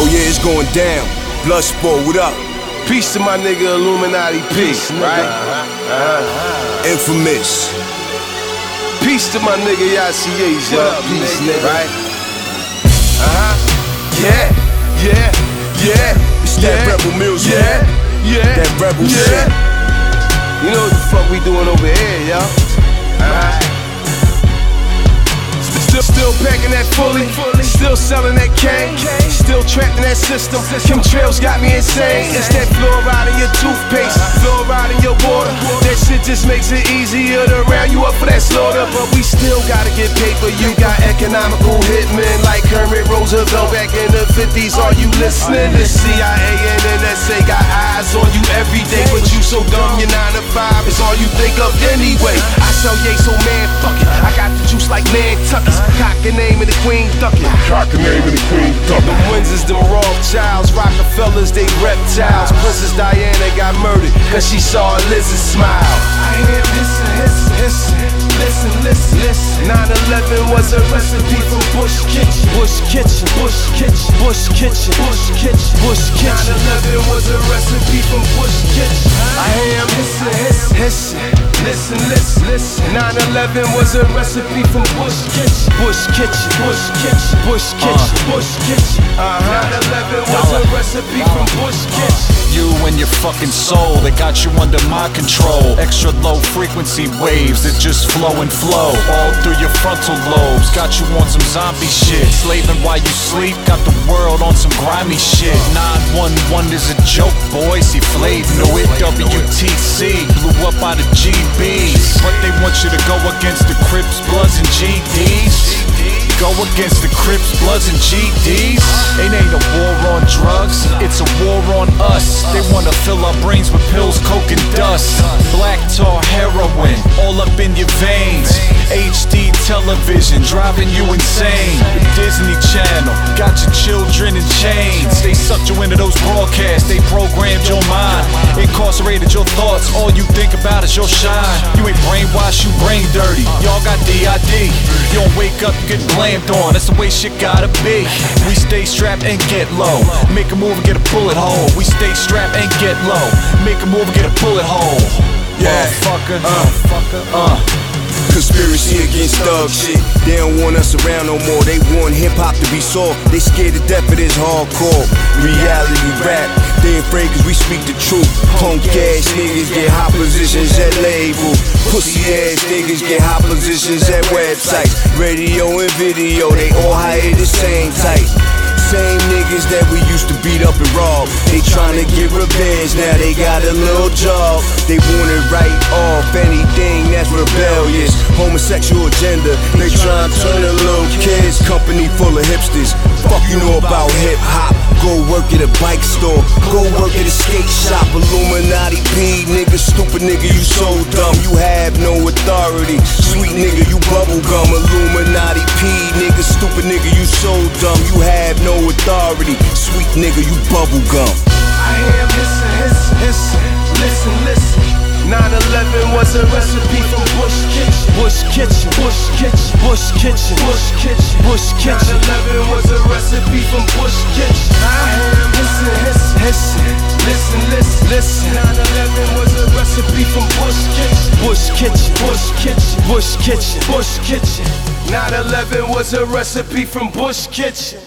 Oh yeah, it's going down. Bloodsport, what up? Peace to my nigga Illuminati Peace, right? Uh-huh. Infamous. Peace to my nigga Yatzee, yo. up, Peace, nigga? Right? Uh huh. Yeah, yeah, yeah. It's that yeah, rebel music. Yeah, yeah. That rebel yeah. shit. You know what the fuck we doing over here, yo? Alright. Still, still packing that fully, still selling that cane, still in that system. Chemtrails got me insane. It's that fluoride in your toothpaste, fluoride in your water. That shit just makes it easier to round you up for that slaughter. But we still gotta get paper. You got economical hitmen like Kermit Roosevelt back in the 50s. Are you listening? The CIA and NSA got eyes on you every day, but you so dumb. Your nine to five is all you think of anyway. I sell yay, so man, fuck it. Like Nantucket. Cock the name of the Queen Ducket. Cock the name of the Queen The Windsors, them Rothschilds, Rockefellers, they reptiles. Princess Diana got murdered cause she saw a lizard smile. I hear hissing, hissing, hissing. Listen, listen, listen. 9-11 was a recipe from Bush Kitchen. Bush Kitchen, Bush Kitchen, Bush Kitchen, Bush Kitchen, Bush Kitchen. 9-11 was a recipe from Bush Kitchen. I hear him hissing, hissing, hissing. Listen, listen, listen. 9-11 was a recipe from Bush Kitchen. Bush Kitchen, Bush Kitchen, Bush Kitchen, Bush Kitchen. Uh-huh. 9-11 was a recipe from Bush Kitchen. You and your fucking soul they got you under my control. Extra low frequency waves that just flow and flow all through your frontal lobes. Got you on some zombie shit. Slaving while you sleep, got the world on some grimy shit. 911 is a joke, boy. See, Flav knew it. WTC blew up out of GBs. But they want you to go against the Crips, Bloods, and GDs. Go against the Crips, Bloods, and GDs. It ain't a war on drugs, it's a war on us. They wanna fill our brains with pills, coke, and dust. Black tar, heroin, all up in your veins. HD television, driving you insane. The Disney Channel, got your children in chains. They sucked you into those broadcasts, they programmed your mind. Incarcerated your thoughts, all you think about is your shine. You ain't brainwashed, you brain dirty. Y'all got DID. You don't wake up, you get blamed on. That's the way shit gotta be. We stay strapped and get low. Make a move and get a bullet hole. We stay strapped and get low. Make a move and get a bullet hole. Yeah. Motherfucker. Uh. Motherfucker. Uh. Conspiracy against thug shit. They don't want us around no more. They want hip hop to be soft. They scared to death of this hardcore reality rap. They afraid cause we speak the truth. Punk ass niggas get high positions at label. Pussy ass niggas get high positions at websites. Radio and video, they all hire the same type. Same niggas that we used to beat up and rob. They tryna get revenge, now they got a little job. They want it right off anything that's rebellious. Homosexual agenda, they tryna turn the little kids. Company full of hipsters. Fuck you know about hip hop. Go work at a bike store, go work at a skate shop. Illuminati P, nigga, stupid nigga, you so dumb. You have no authority. Sweet nigga, you bubblegum. Illuminati P, nigga, stupid nigga, you so dumb. Authority. Sweet nigga, you bubblegum. I hear him hissing, hissing, hissing. Listen, listen. 9-11 was a recipe from Bush Kitchen. Bush Kitchen, Bush Kitchen, Bush Kitchen, Bush Kitchen, Bush Kitchen. 9-11 was a recipe from Bush Kitchen. I hear him hissing, hissing, hissing. Listen, listen, listen. 9-11 was a recipe from Bush Kitchen. Bush Kitchen, Bush Kitchen, Bush Kitchen, Bush Kitchen. 9-11 was a recipe from Bush Kitchen.